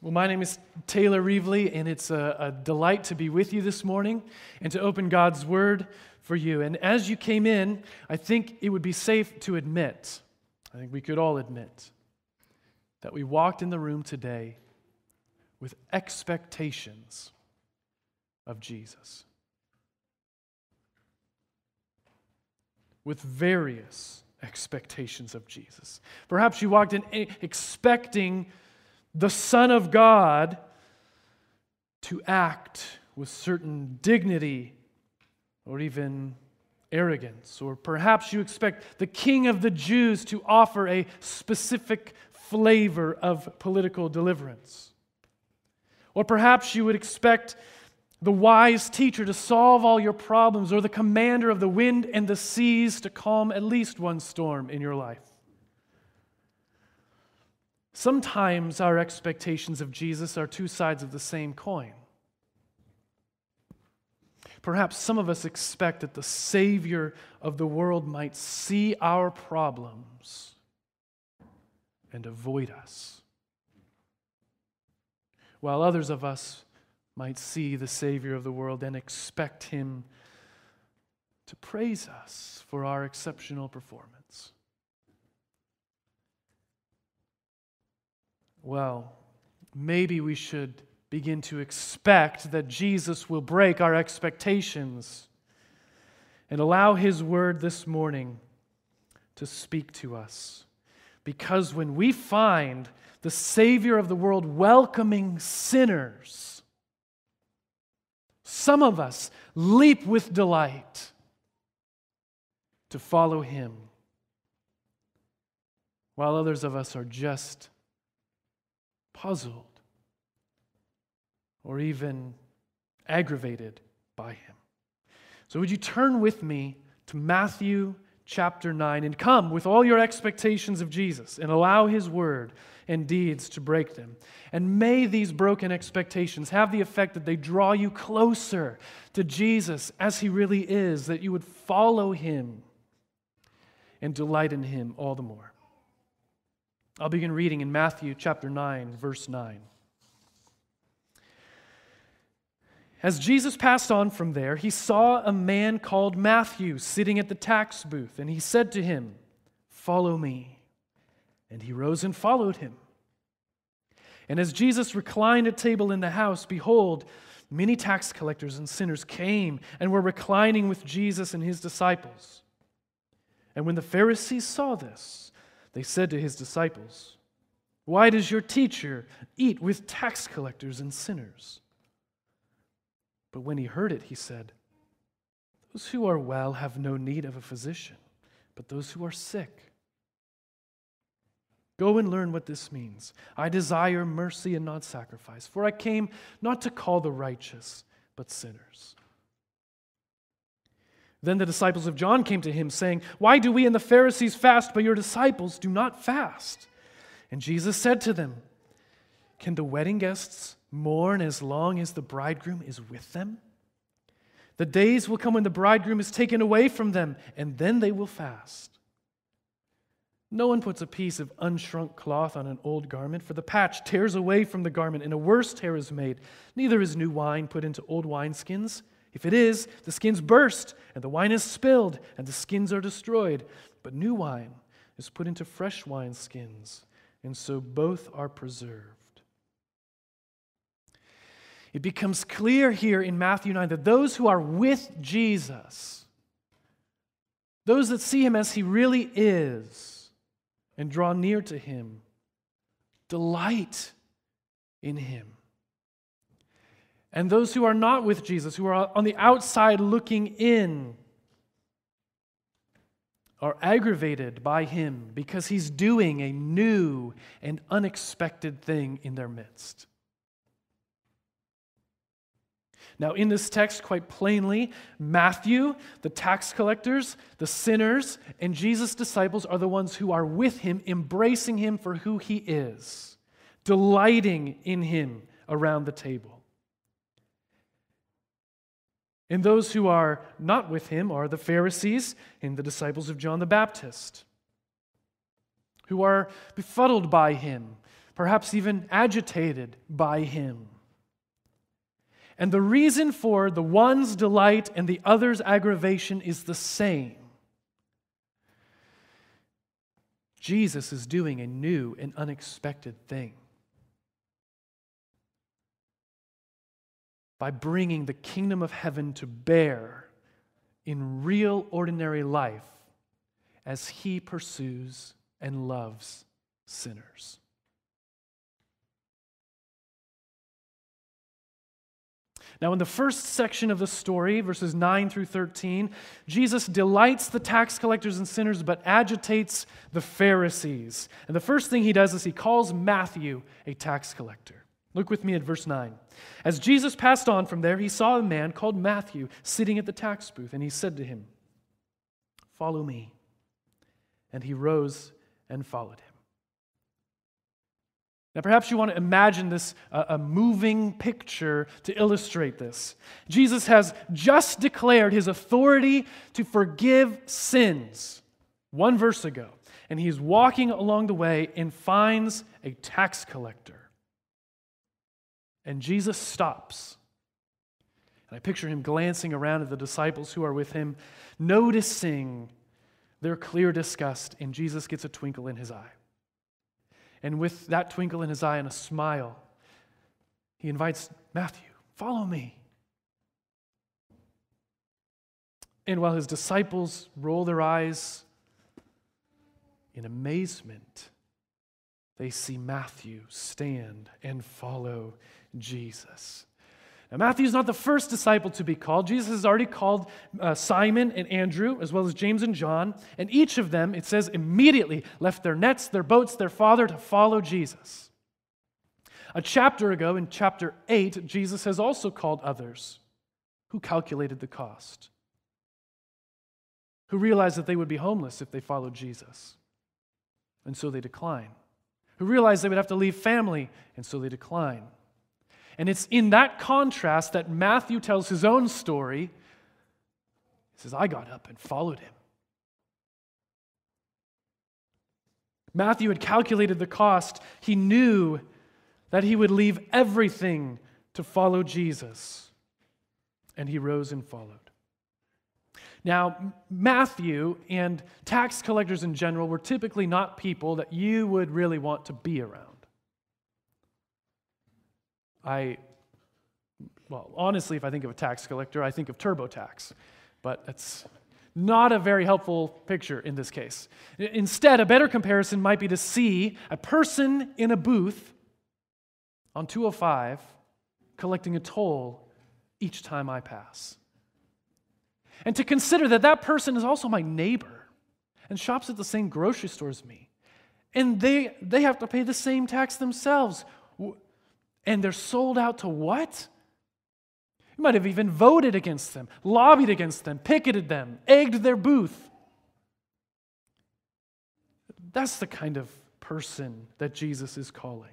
Well, my name is Taylor Reevely, and it's a, a, delight to be with you this morning and to open God's Word for you. And as you came in, I think it would be safe to admit, I think we could all admit, that we walked in the room today with expectations of Jesus. With various expectations of Jesus. Perhaps you walked in expecting the Son of God to act with certain dignity or even arrogance. Or perhaps you expect the King of the Jews to offer a specific flavor of political deliverance. Or perhaps you would expect the wise teacher to solve all your problems, or the commander of the wind and the seas to calm at least one storm in your life. Sometimes our expectations of Jesus are two sides of the same coin. Perhaps some of us expect that the Savior of the world might see our problems and avoid us, while others of us might see the Savior of the world and expect Him to praise us for our exceptional performance. Well, maybe we should begin to expect that Jesus will break our expectations and allow His word this morning to speak to us. Because when we find the Savior of the world welcoming sinners, some of us leap with delight to follow Him, while others of us are just puzzled or even aggravated by him. So, would you turn with me to Matthew chapter 9 and come with all your expectations of Jesus and allow his word and deeds to break them? And may these broken expectations have the effect that they draw you closer to Jesus as he really is, that you would follow him and delight in him all the more. I'll begin reading in Matthew chapter 9, verse 9. As Jesus passed on from there, he saw a man called Matthew sitting at the tax booth, and he said to him, Follow me. And he rose and followed him. And as Jesus reclined at table in the house, behold, many tax collectors and sinners came and were reclining with Jesus and his disciples. And when the Pharisees saw this, they said to his disciples, Why does your teacher eat with tax collectors and sinners? But when he heard it, he said, Those who are well have no need of a physician, but those who are sick. Go and learn what this means. I desire mercy and not sacrifice, for I came not to call the righteous, but sinners. Then the disciples of John came to him, saying, Why do we and the Pharisees fast, but your disciples do not fast? And Jesus said to them, Can the wedding guests mourn as long as the bridegroom is with them? The days will come when the bridegroom is taken away from them, and then they will fast. No one puts a piece of unshrunk cloth on an old garment, for the patch tears away from the garment, and a worse tear is made. Neither is new wine put into old wineskins. If it is, the skins burst, and the wine is spilled, and the skins are destroyed. But new wine is put into fresh wine skins, and so both are preserved. It becomes clear here in Matthew 9 that those who are with Jesus, those that see him as he really is and draw near to him, delight in him. And those who are not with Jesus, who are on the outside looking in, are aggravated by him because he's doing a new and unexpected thing in their midst. Now, in this text, quite plainly, Matthew, the tax collectors, the sinners, and Jesus' disciples are the ones who are with him, embracing him for who he is, delighting in him around the table. And those who are not with him are the Pharisees and the disciples of John the Baptist, who are befuddled by him, perhaps even agitated by him. And the reason for the one's delight and the other's aggravation is the same. Jesus is doing a new and unexpected thing. By bringing the kingdom of heaven to bear in real, ordinary life as he pursues and loves sinners. Now, in the first section of the story, verses 9 through 13, Jesus delights the tax collectors and sinners, but agitates the Pharisees. And the first thing he does is he calls Matthew a tax collector. Look with me at verse 9. As Jesus passed on from there, he saw a man called Matthew sitting at the tax booth, and he said to him, Follow me. And he rose and followed him. Now, perhaps you want to imagine this uh, a moving picture to illustrate this. Jesus has just declared his authority to forgive sins one verse ago, and he's walking along the way and finds a tax collector. And Jesus stops. And I picture him glancing around at the disciples who are with him, noticing their clear disgust, and Jesus gets a twinkle in his eye. And with that twinkle in his eye and a smile, he invites Matthew, follow me. And while his disciples roll their eyes in amazement, they see Matthew stand and follow Jesus. Now, Matthew is not the first disciple to be called. Jesus has already called uh, Simon and Andrew, as well as James and John. And each of them, it says, immediately left their nets, their boats, their father to follow Jesus. A chapter ago, in chapter 8, Jesus has also called others who calculated the cost, who realized that they would be homeless if they followed Jesus. And so they decline. Who realized they would have to leave family, and so they decline. And it's in that contrast that Matthew tells his own story. He says, I got up and followed him. Matthew had calculated the cost. He knew that he would leave everything to follow Jesus. And he rose and followed. Now, Matthew and tax collectors in general were typically not people that you would really want to be around. I, well, honestly, if I think of a tax collector, I think of TurboTax, but it's not a very helpful picture in this case. Instead, a better comparison might be to see a person in a booth on 205 collecting a toll each time I pass. And to consider that that person is also my neighbor and shops at the same grocery store as me. And they, they have to pay the same tax themselves and they're sold out to what? You might have even voted against them, lobbied against them, picketed them, egged their booth. That's the kind of person that Jesus is calling.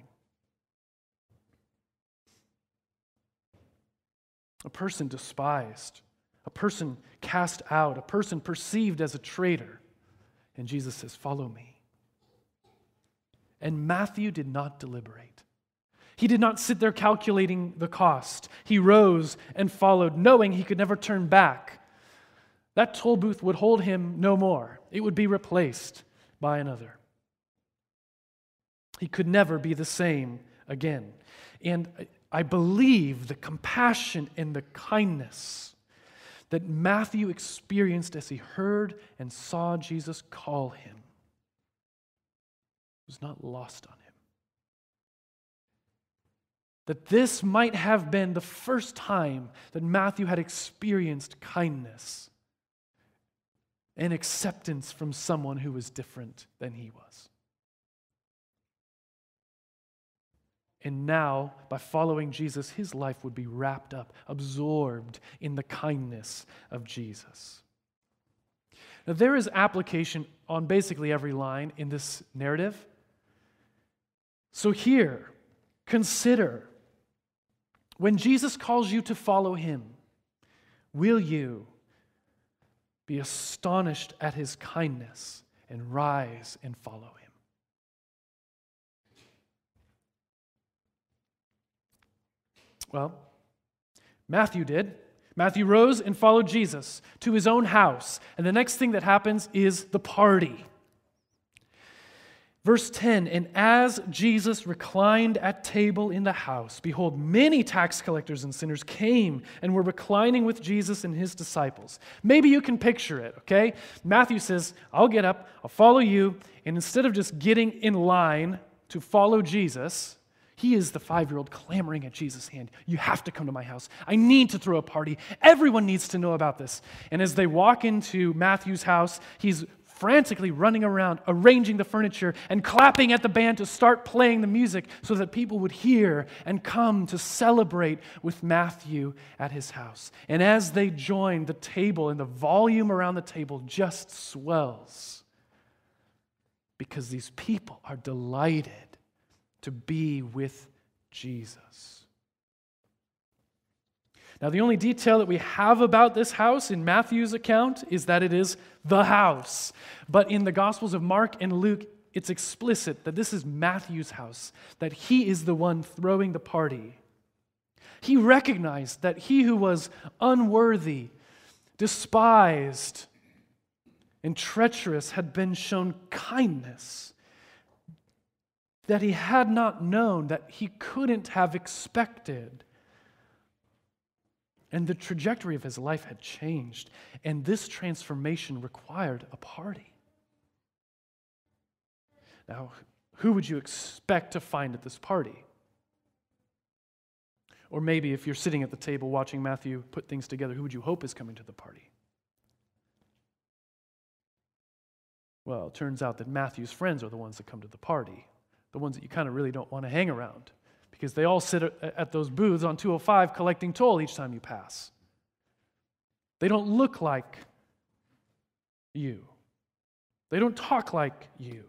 A person despised, a person cast out, a person perceived as a traitor. And Jesus says, Follow me. And Matthew did not deliberate. He did not sit there calculating the cost. He rose and followed, knowing he could never turn back. That toll booth would hold him no more, it would be replaced by another. He could never be the same again. And I believe the compassion and the kindness that Matthew experienced as he heard and saw Jesus call him was not lost on him that this might have been the first time that Matthew had experienced kindness and acceptance from someone who was different than he was. And now, by following Jesus, his life would be wrapped up, absorbed in the kindness of Jesus. Now, there is application on basically every line in this narrative. So, here, consider when Jesus calls you to follow him, will you be astonished at his kindness and rise and follow him? Well, Matthew did. Matthew rose and followed Jesus to his own house. And the next thing that happens is the party. Verse 10 And as Jesus reclined at table in the house, behold, many tax collectors and sinners came and were reclining with Jesus and his disciples. Maybe you can picture it, okay? Matthew says, I'll get up, I'll follow you, and instead of just getting in line to follow Jesus, he is the five year old clamoring at Jesus' hand. You have to come to my house. I need to throw a party. Everyone needs to know about this. And as they walk into Matthew's house, he's frantically running around, arranging the furniture, and clapping at the band to start playing the music so that people would hear and come to celebrate with Matthew at his house. And as they join the table, and the volume around the table just swells because these people are delighted to be with Jesus. Now, the only detail that we have about this house in Matthew's account is that it is the house. But in the Gospels of Mark and Luke, it's explicit that this is Matthew's house, that he is the one throwing the party. He recognized that he who was unworthy, despised, and treacherous had been shown kindness that he had not known, that he couldn't have expected. And the trajectory of his life had changed. And this transformation required a party. Now, who would you expect to find at this party? Or maybe if you're sitting at the table watching Matthew put things together, who would you hope is coming to the party? Well, it turns out that Matthew's friends are the ones that come to the party, the ones that you kind of really don't want to hang around because they all sit at those booths on 205 collecting toll each time you pass. They don't look like you, they don't talk like you.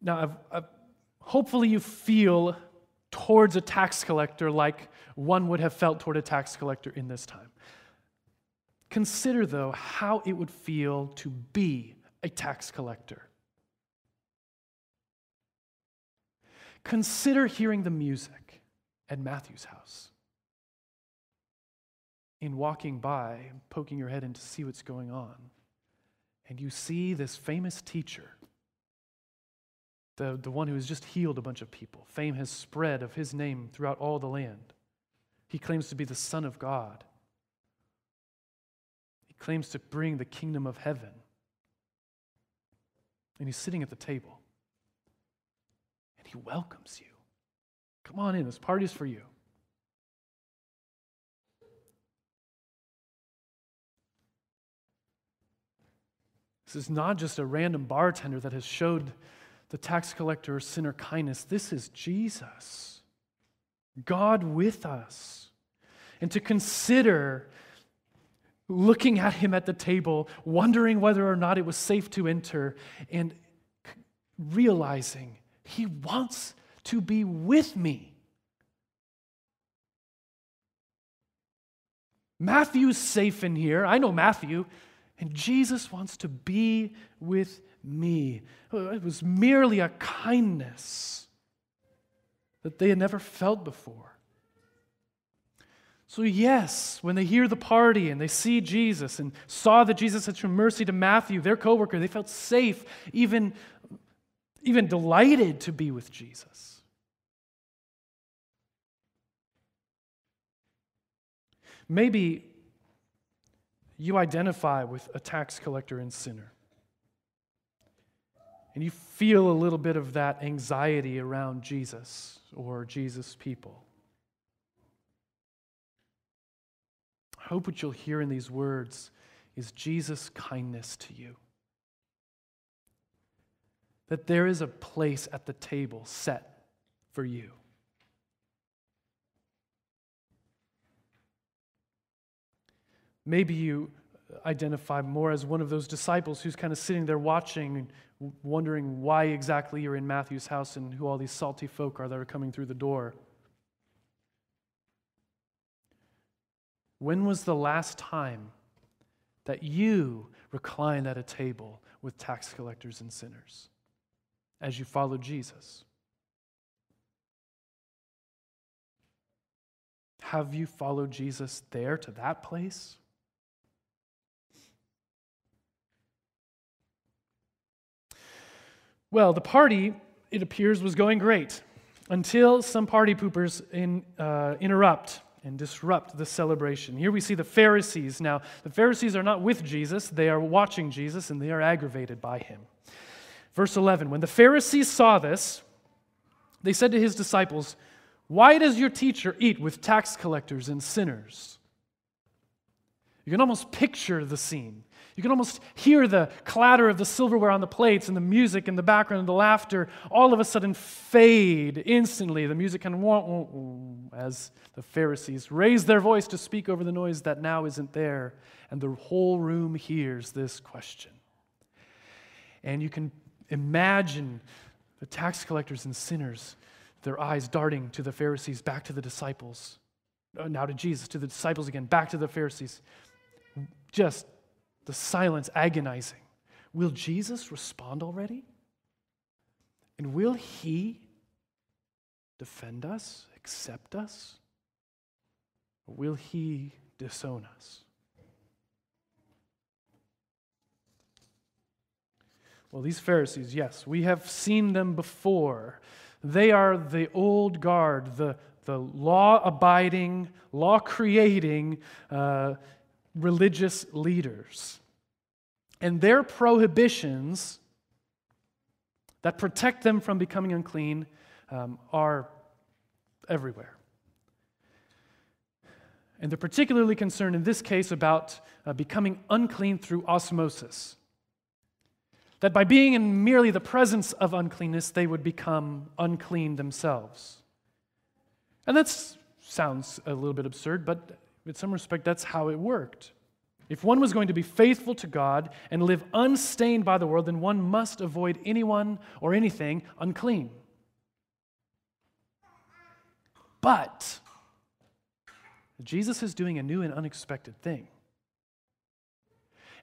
Now, I've, I've, hopefully, you feel towards a tax collector like one would have felt toward a tax collector in this time. Consider, though, how it would feel to be a tax collector. Consider hearing the music at Matthew's house. In walking by, poking your head in to see what's going on, and you see this famous teacher, the, the one who has just healed a bunch of people. Fame has spread of his name throughout all the land. He claims to be the Son of God. He claims to bring the kingdom of heaven. And he's sitting at the table. Welcomes you. Come on in, this party's for you. This is not just a random bartender that has showed the tax collector or sinner kindness. This is Jesus, God with us. And to consider looking at him at the table, wondering whether or not it was safe to enter, and realizing he wants to be with me. Matthew's safe in here. I know Matthew. And Jesus wants to be with me. It was merely a kindness that they had never felt before. So, yes, when they hear the party and they see Jesus and saw that Jesus had shown mercy to Matthew, their coworker, they felt safe, even even delighted to be with Jesus. Maybe you identify with a tax collector and sinner. And you feel a little bit of that anxiety around Jesus or Jesus' people. I hope what you'll hear in these words is Jesus' kindness to you that there is a place at the table set for you. Maybe you identify more as one of those disciples who's kind of sitting there watching wondering why exactly you're in Matthew's house and who all these salty folk are that are coming through the door. When was the last time that you reclined at a table with tax collectors and sinners? As you follow Jesus? Have you followed Jesus there to that place? Well, the party, it appears, was going great until some party poopers in, uh, interrupt and disrupt the celebration. Here we see the Pharisees. Now, the Pharisees are not with Jesus, they are watching Jesus and they are aggravated by him. Verse 11 When the Pharisees saw this, they said to his disciples, Why does your teacher eat with tax collectors and sinners? You can almost picture the scene. You can almost hear the clatter of the silverware on the plates and the music in the background and the laughter all of a sudden fade instantly. The music kind of as the Pharisees raise their voice to speak over the noise that now isn't there. And the whole room hears this question. And you can imagine the tax collectors and sinners, their eyes darting to the Pharisees, back to the disciples, uh, now to Jesus, to the disciples again, back to the Pharisees. Just the silence agonizing. Will Jesus respond already? And will he defend us, accept us? Or will he disown us? Well, these Pharisees, yes, we have seen them before. They are the old guard, the, the law abiding, law creating, uh, religious leaders. And their prohibitions that protect them from becoming unclean um, are everywhere. And they're particularly concerned in this case about uh, becoming unclean through osmosis. That by being in merely the presence of uncleanness, they would become unclean themselves. And that sounds a little bit absurd, but in some respect, that's how it worked. If one was going to be faithful to God and live unstained by the world, then one must avoid anyone or anything unclean. But Jesus is doing a new and unexpected thing.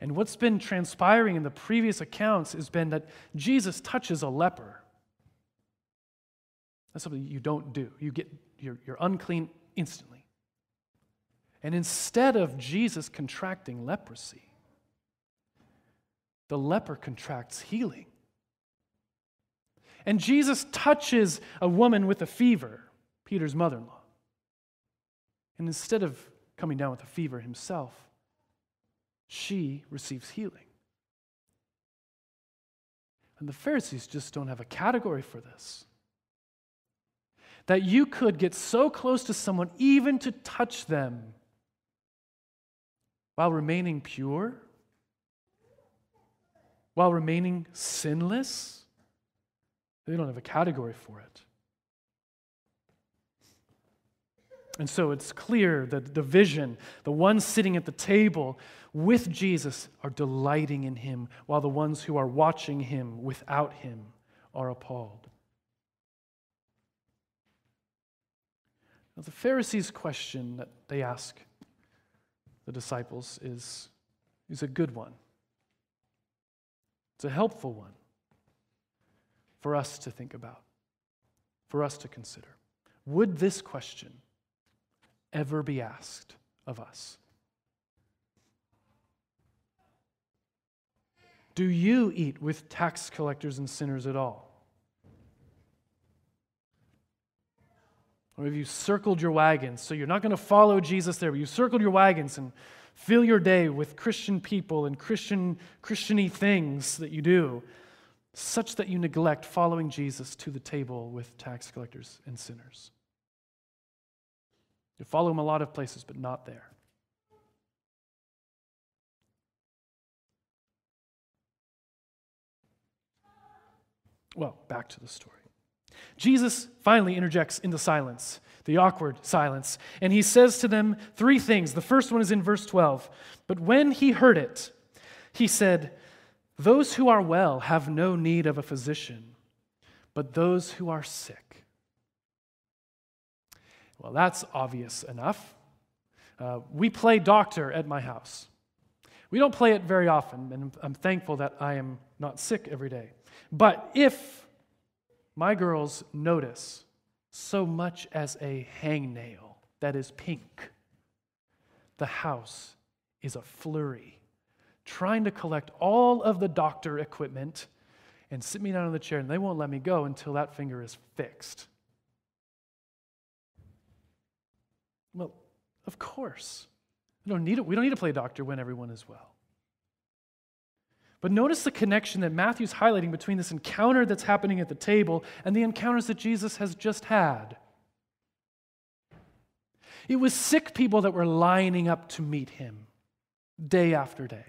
And what's been transpiring in the previous accounts has been that Jesus touches a leper. That's something you don't do. You get you're, you're unclean instantly. And instead of Jesus contracting leprosy, the leper contracts healing. And Jesus touches a woman with a fever, Peter's mother in law. And instead of coming down with a fever himself, she receives healing. And the Pharisees just don't have a category for this. That you could get so close to someone, even to touch them, while remaining pure, while remaining sinless. They don't have a category for it. And so it's clear that the vision, the ones sitting at the table with Jesus, are delighting in him, while the ones who are watching him without him are appalled. Now, the Pharisees' question that they ask the disciples is, is a good one. It's a helpful one for us to think about, for us to consider. Would this question ever be asked of us? Do you eat with tax collectors and sinners at all? Or have you circled your wagons? So you're not going to follow Jesus there, but you circled your wagons and fill your day with Christian people and Christian Christiany things that you do, such that you neglect following Jesus to the table with tax collectors and sinners. You follow him a lot of places, but not there. Well, back to the story. Jesus finally interjects into silence, the awkward silence, and he says to them three things. The first one is in verse 12. But when he heard it, he said, Those who are well have no need of a physician, but those who are sick. Well, that's obvious enough. Uh, we play doctor at my house. We don't play it very often, and I'm thankful that I am not sick every day. But if my girls notice so much as a hangnail that is pink, the house is a flurry, trying to collect all of the doctor equipment and sit me down in the chair, and they won't let me go until that finger is fixed. Well, of course. We don't need, it. We don't need to play doctor when everyone is well. But notice the connection that Matthew's highlighting between this encounter that's happening at the table and the encounters that Jesus has just had. It was sick people that were lining up to meet him day after day,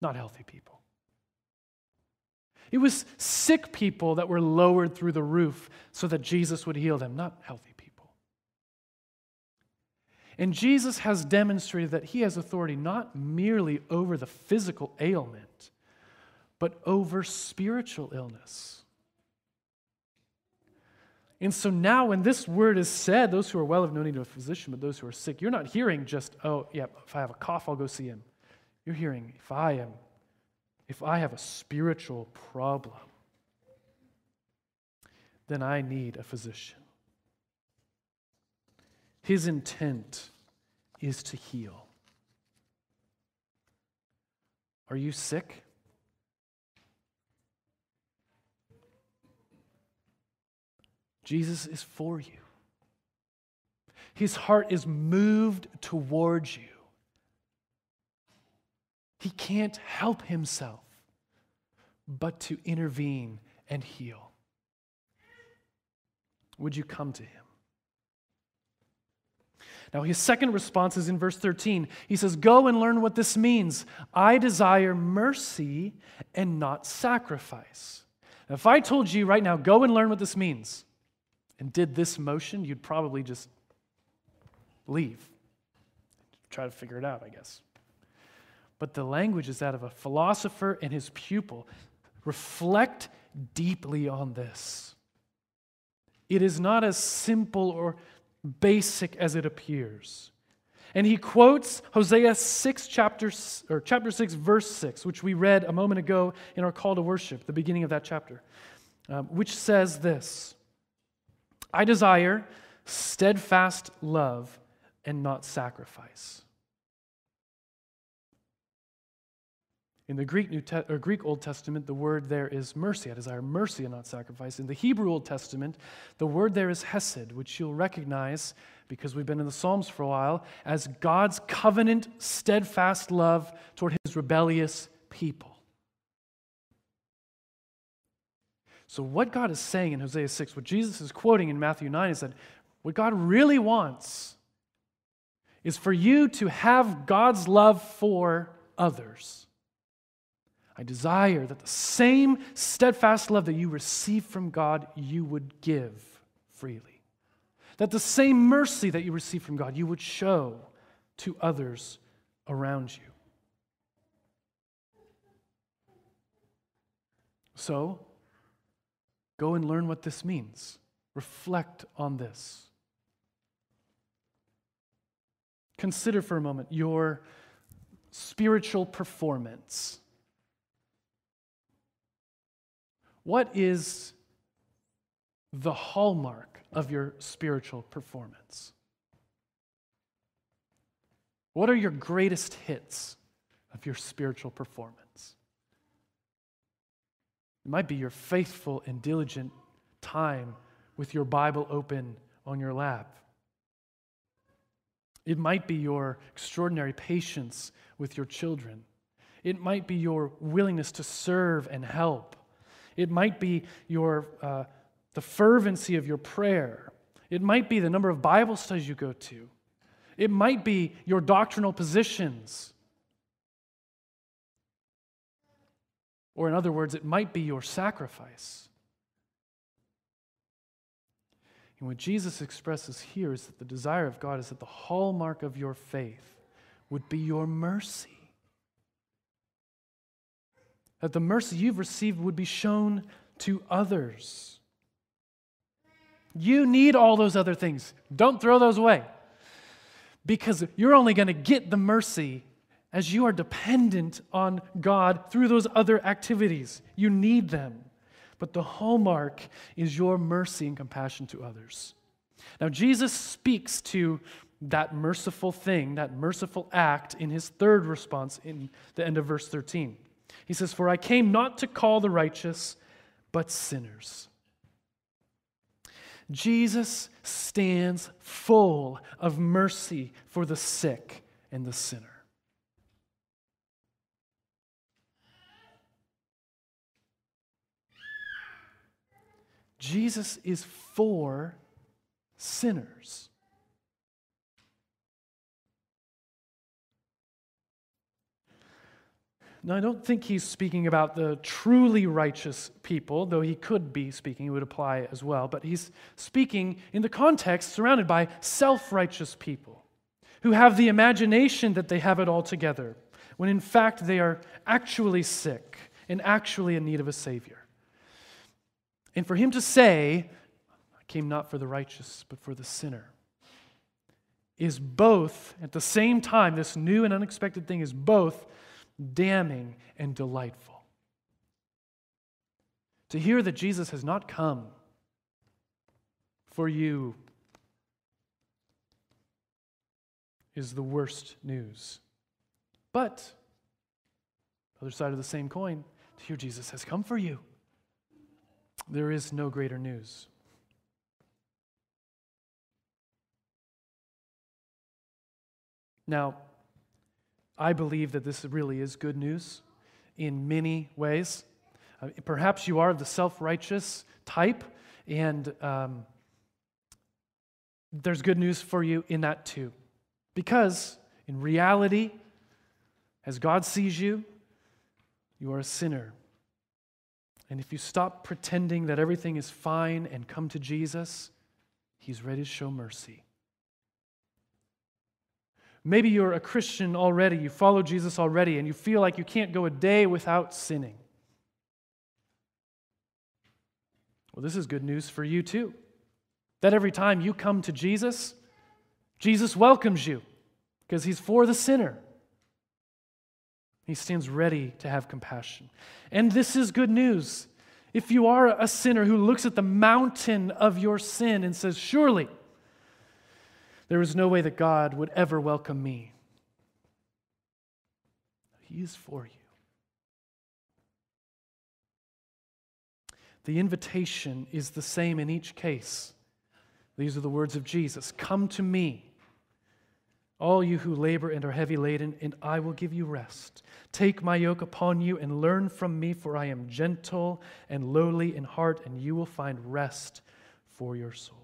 not healthy people. It was sick people that were lowered through the roof so that Jesus would heal them, not healthy. And Jesus has demonstrated that he has authority not merely over the physical ailment, but over spiritual illness. And so now, when this word is said, those who are well have no need of a physician, but those who are sick, you're not hearing just, oh, yeah, if I have a cough, I'll go see him. You're hearing, if I am, if I have a spiritual problem, then I need a physician. His intent is to heal. Are you sick? Jesus is for you. His heart is moved towards you. He can't help himself but to intervene and heal. Would you come to him? Now, his second response is in verse 13. He says, Go and learn what this means. I desire mercy and not sacrifice. Now, if I told you right now, go and learn what this means, and did this motion, you'd probably just leave. Try to figure it out, I guess. But the language is that of a philosopher and his pupil. Reflect deeply on this. It is not as simple or basic as it appears. And he quotes Hosea 6, chapter, or chapter 6, verse 6, which we read a moment ago in our call to worship, the beginning of that chapter, um, which says this I desire steadfast love and not sacrifice. In the Greek, New Te- or Greek Old Testament, the word there is mercy. I desire mercy and not sacrifice. In the Hebrew Old Testament, the word there is hesed, which you'll recognize because we've been in the Psalms for a while as God's covenant, steadfast love toward his rebellious people. So, what God is saying in Hosea 6, what Jesus is quoting in Matthew 9 is that what God really wants is for you to have God's love for others. I desire that the same steadfast love that you receive from God, you would give freely. That the same mercy that you receive from God, you would show to others around you. So, Go and learn what this means. Reflect on this. Consider for a moment your spiritual performance. What is the hallmark of your spiritual performance? What are your greatest hits of your spiritual performance? It might be your faithful and diligent time with your Bible open on your lap. It might be your extraordinary patience with your children. It might be your willingness to serve and help. It might be your, uh, the fervency of your prayer. It might be the number of Bible studies you go to. It might be your doctrinal positions. Or, in other words, it might be your sacrifice. And what Jesus expresses here is that the desire of God is that the hallmark of your faith would be your mercy. That the mercy you've received would be shown to others. You need all those other things. Don't throw those away. Because you're only going to get the mercy as you are dependent on God through those other activities. You need them. but the hallmark is your mercy and compassion to others. Now, Jesus speaks to that merciful thing, that merciful act, in his third response in the end of verse 13. He says, For I came not to call the righteous, but sinners. Jesus stands full of mercy for the sick and the sinner. Jesus is for sinners. Now, I don't think he's speaking about the truly righteous people, though he could be speaking, it would apply as well. But he's speaking in the context surrounded by self righteous people who have the imagination that they have it all together, when in fact they are actually sick and actually in need of a Savior. And for him to say, I came not for the righteous, but for the sinner, is both, at the same time, this new and unexpected thing is both damning and delightful. To hear that Jesus has not come for you is the worst news. But, other side of the same coin, to hear Jesus has come for you, there is no greater news. Now, I believe that this really is good news in many ways. Uh, perhaps you are the self righteous type, and um, there's good news for you in that too. Because in reality, as God sees you, you are a sinner. And if you stop pretending that everything is fine and come to Jesus, He's ready to show mercy. Maybe you're a Christian already, you follow Jesus already, and you feel like you can't go a day without sinning. Well, this is good news for you too. That every time you come to Jesus, Jesus welcomes you because he's for the sinner. He stands ready to have compassion. And this is good news. If you are a sinner who looks at the mountain of your sin and says, Surely, there is no way that God would ever welcome me. He is for you. The invitation is the same in each case. These are the words of Jesus Come to me, all you who labor and are heavy laden, and I will give you rest. Take my yoke upon you and learn from me, for I am gentle and lowly in heart, and you will find rest for your soul.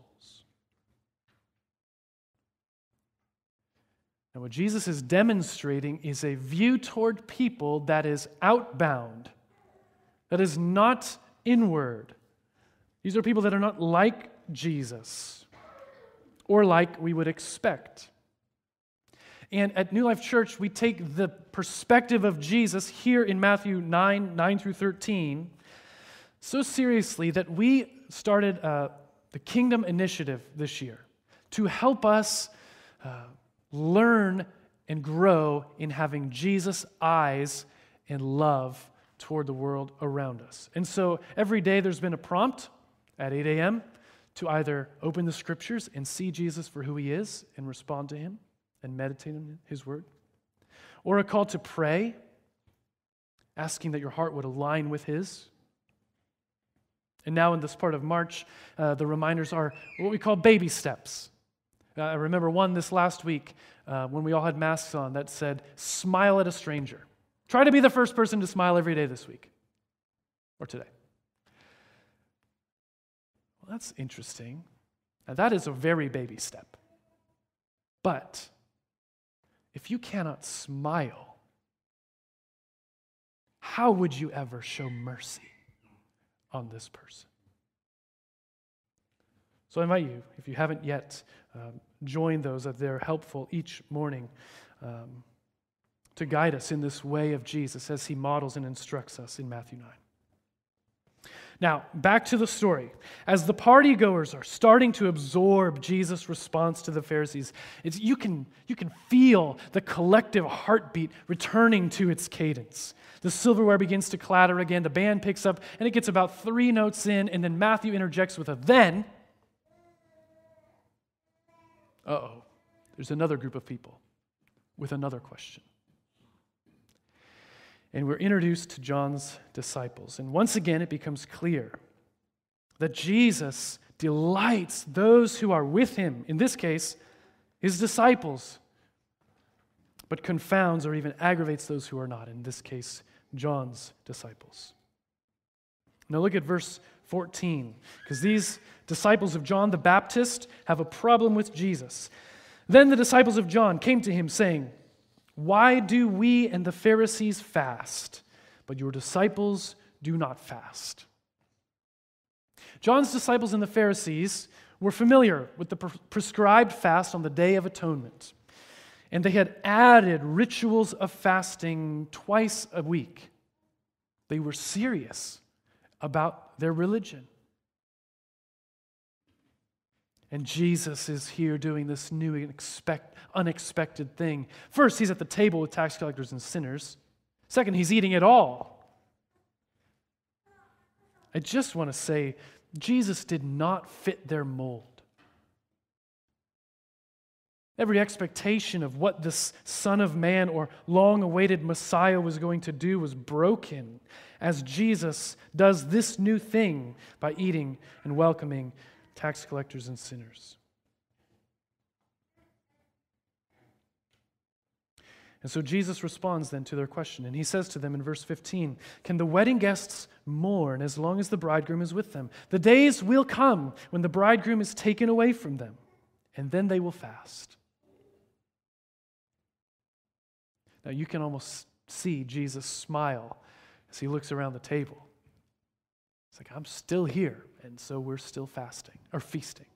And what Jesus is demonstrating is a view toward people that is outbound, that is not inward. These are people that are not like Jesus or like we would expect. And at New Life Church, we take the perspective of Jesus here in Matthew 9 9 through 13 so seriously that we started uh, the Kingdom Initiative this year to help us. Uh, learn and grow in having Jesus' eyes and love toward the world around us. And so every day there's been a prompt at 8 a.m. to either open the scriptures and see Jesus for who he is and respond to him and meditate on his word, or a call to pray, asking that your heart would align with his. And now, in this part of March, uh, the reminders are what we call baby steps. Uh, I remember one this last week uh, when we all had masks on that said, Smile at a stranger. Try to be the first person to smile every day this week or today. Well, that's interesting. Now, that is a very baby step. But if you cannot smile, how would you ever show mercy on this person? So I invite you, if you haven't yet um, joined those, that they're helpful each morning um, to guide us in this way of Jesus as he models and instructs us in Matthew 9. Now, back to the story. As the partygoers are starting to absorb Jesus' response to the Pharisees, you, can, you can feel the collective heartbeat returning to its cadence. The silverware begins to clatter again, the band picks up, and it gets about three notes in, and then Matthew interjects with a then. Uh oh, there's another group of people with another question. And we're introduced to John's disciples. And once again, it becomes clear that Jesus delights those who are with him, in this case, his disciples, but confounds or even aggravates those who are not, in this case, John's disciples. Now look at verse 14, because these disciples of John the Baptist have a problem with Jesus. Then the disciples of John came to him, saying, why do we and the Pharisees fast, but your disciples do not fast? John's disciples and the Pharisees were familiar with the prescribed fast on the Day of Atonement, and they had added rituals of fasting twice a week. They were serious about their religion. And Jesus is here doing this new expect, unexpected thing. First, he's at the table with tax collectors and sinners. Second, he's eating it all. I just want to say, Jesus did not fit their mold. Every expectation of what this Son of Man or long awaited Messiah was going to do was broken as Jesus does this new thing by eating and welcoming tax collectors and sinners. And so Jesus responds then to their question, and he says to them in verse 15 Can the wedding guests mourn as long as the bridegroom is with them? The days will come when the bridegroom is taken away from them, and then they will fast. Now you can almost see Jesus smile as he looks around the table. It's like, I'm still here and so we're still fasting or feasting.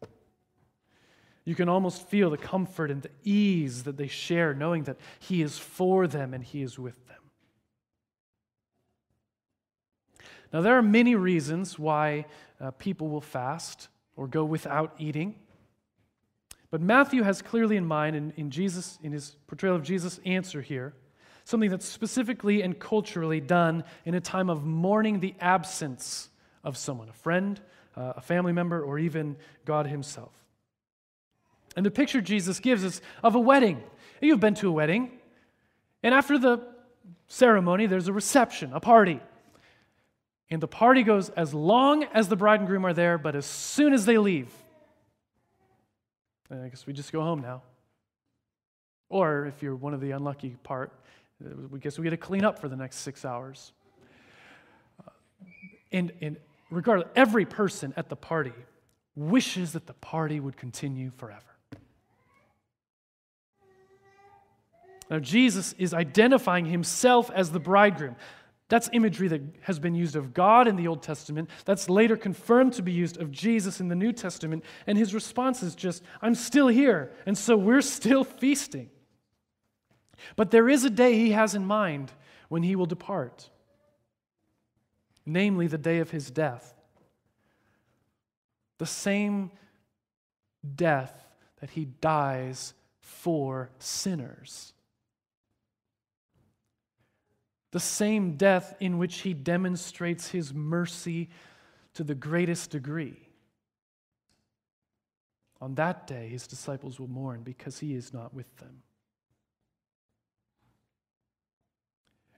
You can almost feel the comfort and the ease that they share, knowing that He is for them and He is with them. Now, there are many reasons why uh, people will fast or go without eating. But Matthew has clearly in mind, in, in, Jesus, in his portrayal of Jesus' answer here, something that's specifically and culturally done in a time of mourning the absence of someone, a friend, uh, a family member, or even God Himself. And the picture Jesus gives us of a wedding. You've been to a wedding, and after the ceremony, there's a reception, a party. And the party goes as long as the bride and groom are there, but as soon as they leave, I guess we just go home now. Or if you're one of the unlucky part, we guess we get to clean up for the next six hours. Uh, and, and regardless, every person at the party wishes that the party would continue forever. Now, Jesus is identifying himself as the bridegroom. That's imagery that has been used of God in the Old Testament. That's later confirmed to be used of Jesus in the New Testament. And his response is just, I'm still here. And so we're still feasting. But there is a day he has in mind when he will depart namely the day of his death. The same death that he dies for sinners. The same death in which he demonstrates his mercy to the greatest degree. On that day, his disciples will mourn because he is not with them.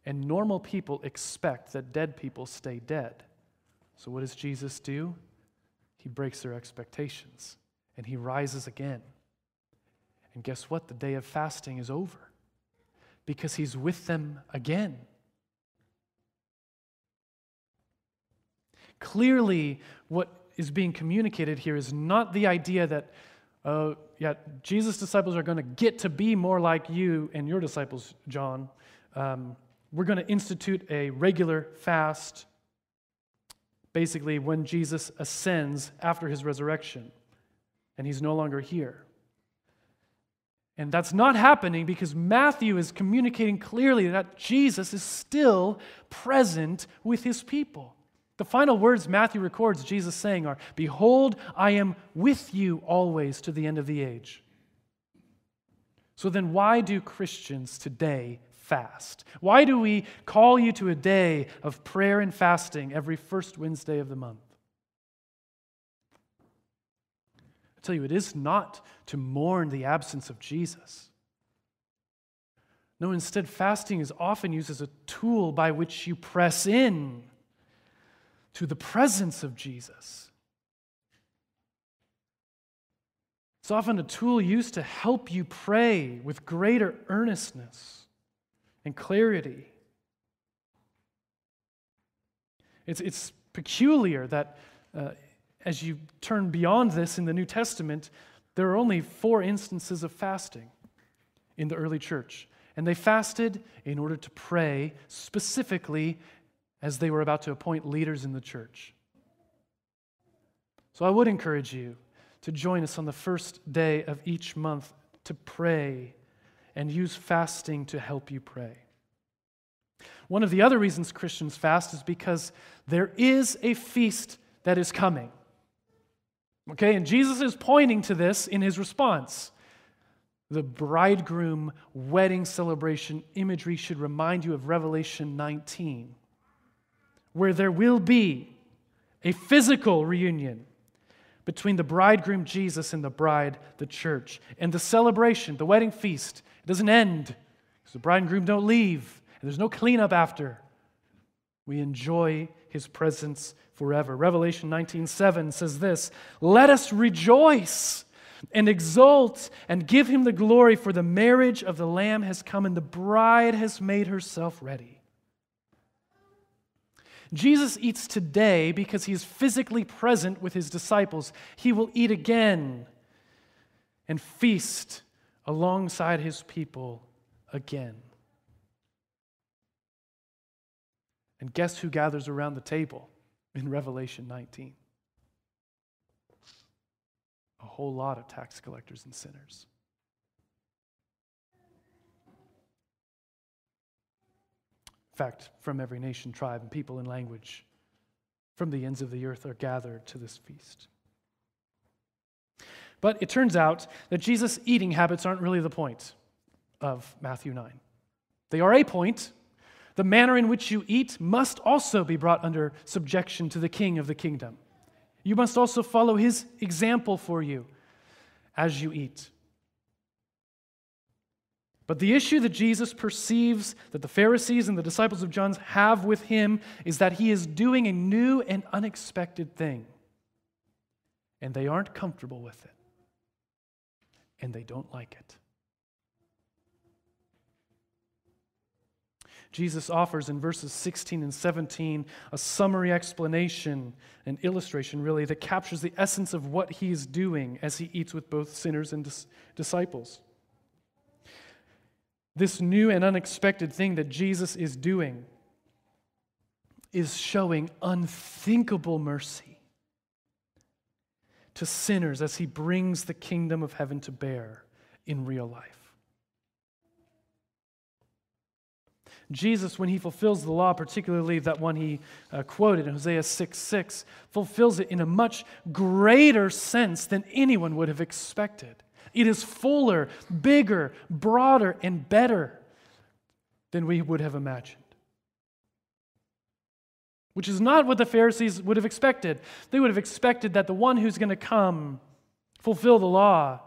And normal people expect that dead people stay dead. So, what does Jesus do? He breaks their expectations and he rises again. And guess what? The day of fasting is over because he's with them again. Clearly, what is being communicated here is not the idea that, uh, yeah, Jesus' disciples are going to get to be more like you and your disciples, John. Um, we're going to institute a regular fast basically when Jesus ascends after his resurrection and he's no longer here. And that's not happening because Matthew is communicating clearly that Jesus is still present with his people. The final words Matthew records Jesus saying are Behold, I am with you always to the end of the age. So then, why do Christians today fast? Why do we call you to a day of prayer and fasting every first Wednesday of the month? I tell you, it is not to mourn the absence of Jesus. No, instead, fasting is often used as a tool by which you press in to the presence of Jesus. It's often a tool used to help you pray with greater earnestness and clarity. It's, it's peculiar that uh, as you turn beyond this in the New Testament, there are only four instances of fasting in the early church. And they fasted in order to pray specifically as they were about to appoint leaders in the church. So I would encourage you to join us on the first day of each month to pray and use fasting to help you pray. One of the other reasons Christians fast is because there is a feast that is coming. Okay, and Jesus is pointing to this in his response. The bridegroom wedding celebration imagery should remind you of Revelation 19 where there will be a physical reunion between the bridegroom Jesus and the bride, the church. And the celebration, the wedding feast, it doesn't end because the bride and groom don't leave, and there's no cleanup after. We enjoy his presence forever. Revelation 19:7 says this, "Let us rejoice and exult and give him the glory for the marriage of the lamb has come and the bride has made herself ready." Jesus eats today because he is physically present with his disciples. He will eat again and feast alongside his people again. And guess who gathers around the table in Revelation 19? A whole lot of tax collectors and sinners. Fact, from every nation, tribe, and people and language from the ends of the earth are gathered to this feast. But it turns out that Jesus' eating habits aren't really the point of Matthew 9. They are a point. The manner in which you eat must also be brought under subjection to the king of the kingdom. You must also follow his example for you as you eat. But the issue that Jesus perceives that the Pharisees and the disciples of John have with him is that he is doing a new and unexpected thing. And they aren't comfortable with it. And they don't like it. Jesus offers in verses 16 and 17 a summary explanation, an illustration really, that captures the essence of what he is doing as he eats with both sinners and dis- disciples this new and unexpected thing that Jesus is doing is showing unthinkable mercy to sinners as he brings the kingdom of heaven to bear in real life. Jesus, when he fulfills the law, particularly that one he uh, quoted in Hosea 6 6, fulfills it in a much greater sense than anyone would have expected. It is fuller, bigger, broader, and better than we would have imagined. Which is not what the Pharisees would have expected. They would have expected that the one who's going to come, fulfill the law,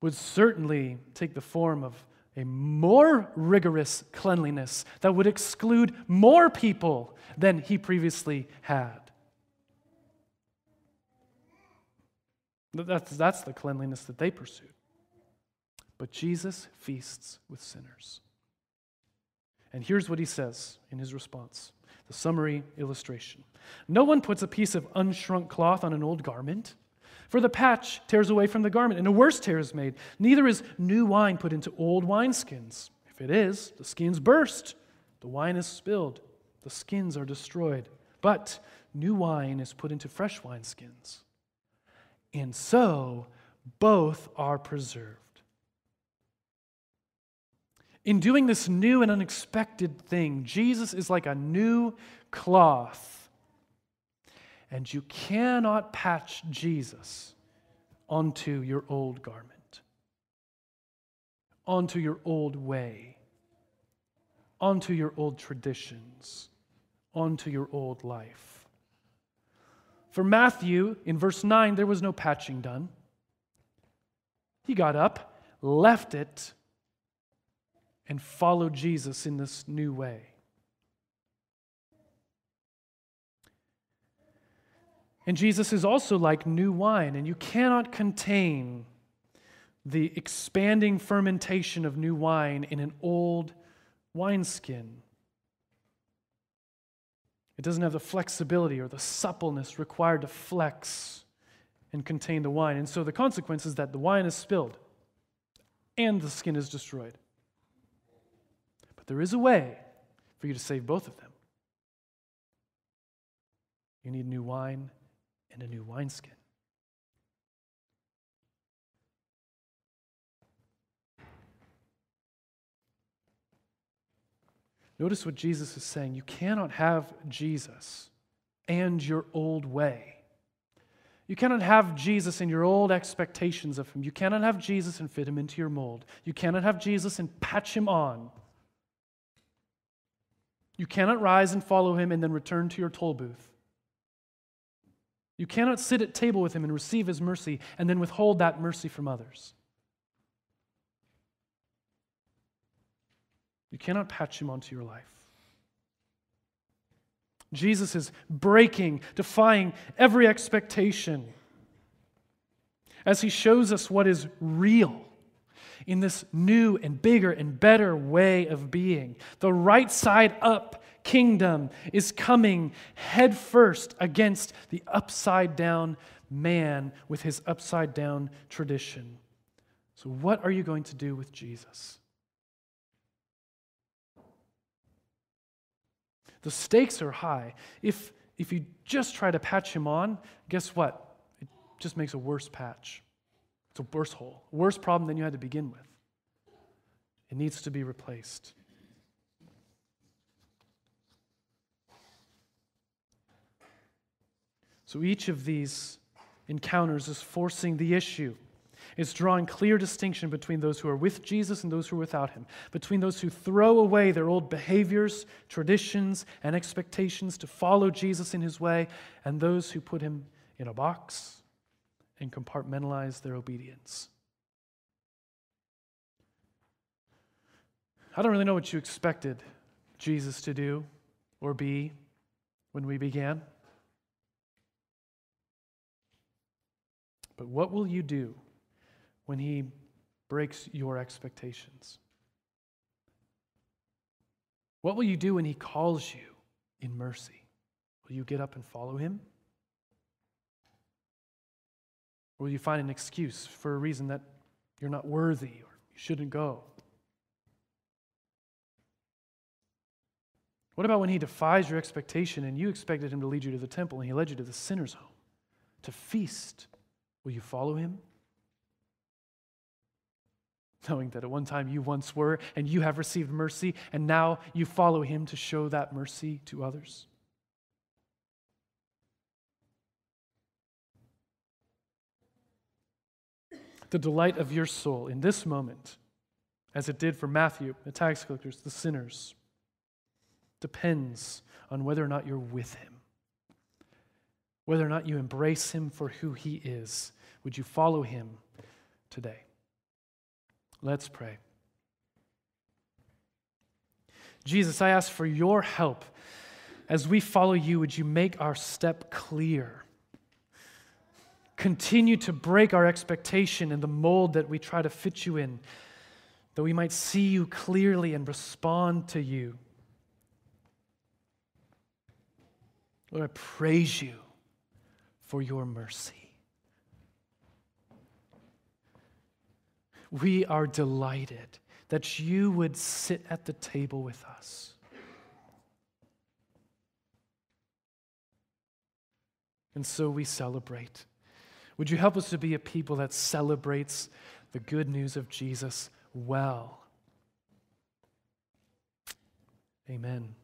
would certainly take the form of a more rigorous cleanliness that would exclude more people than he previously had. That's, that's the cleanliness that they pursued. But Jesus feasts with sinners. And here's what he says in his response the summary illustration No one puts a piece of unshrunk cloth on an old garment, for the patch tears away from the garment, and a worse tear is made. Neither is new wine put into old wineskins. If it is, the skins burst, the wine is spilled, the skins are destroyed. But new wine is put into fresh wineskins and so both are preserved. In doing this new and unexpected thing, Jesus is like a new cloth And you cannot patch Jesus onto your old garment, onto your old way, onto your old traditions, onto your old life. For Matthew, in verse 9, there was no patching done. He got up, left it, and followed Jesus in this new way. And Jesus is also like new wine, and you cannot contain the expanding fermentation of new wine in an old wineskin. It doesn't have the flexibility or the suppleness required to flex and contain the wine. And so the consequence is that the wine is spilled and the skin is destroyed. But there is a way for you to save both of them. You need new wine and a new wineskin. Notice what Jesus is saying. You cannot have Jesus and your old way. You cannot have Jesus and your old expectations of him. You cannot have Jesus and fit him into your mold. You cannot have Jesus and patch him on. You cannot rise and follow him and then return to your toll booth. You cannot sit at table with him and receive his mercy and then withhold that mercy from others. You cannot patch him onto your life. Jesus is breaking, defying every expectation as he shows us what is real in this new and bigger and better way of being. The right side up kingdom is coming headfirst against the upside down man with his upside down tradition. So, what are you going to do with Jesus? The stakes are high. If, if you just try to patch him on, guess what? It just makes a worse patch. It's a worse hole, worse problem than you had to begin with. It needs to be replaced. So each of these encounters is forcing the issue is drawing clear distinction between those who are with Jesus and those who are without him, between those who throw away their old behaviors, traditions, and expectations to follow Jesus in his way, and those who put him in a box and compartmentalize their obedience. I don't really know what you expected Jesus to do or be when we began. But what will you do when he breaks your expectations? What will you do when he calls you in mercy? Will you get up and follow him? Or will you find an excuse for a reason that you're not worthy or you shouldn't go? What about when he defies your expectation and you expected him to lead you to the temple and he led you to the sinner's home to feast? Will you follow him? Knowing that at one time you once were and you have received mercy, and now you follow him to show that mercy to others? The delight of your soul in this moment, as it did for Matthew, the tax collectors, the sinners, depends on whether or not you're with him, whether or not you embrace him for who he is. Would you follow him today? Let's pray. Jesus, I ask for your help. As we follow you, would you make our step clear? Continue to break our expectation in the mold that we try to fit you in, that we might see you clearly and respond to you. Lord, I praise you for your mercy. We are delighted that you would sit at the table with us. And so we celebrate. Would you help us to be a people that celebrates the good news of Jesus well? Amen.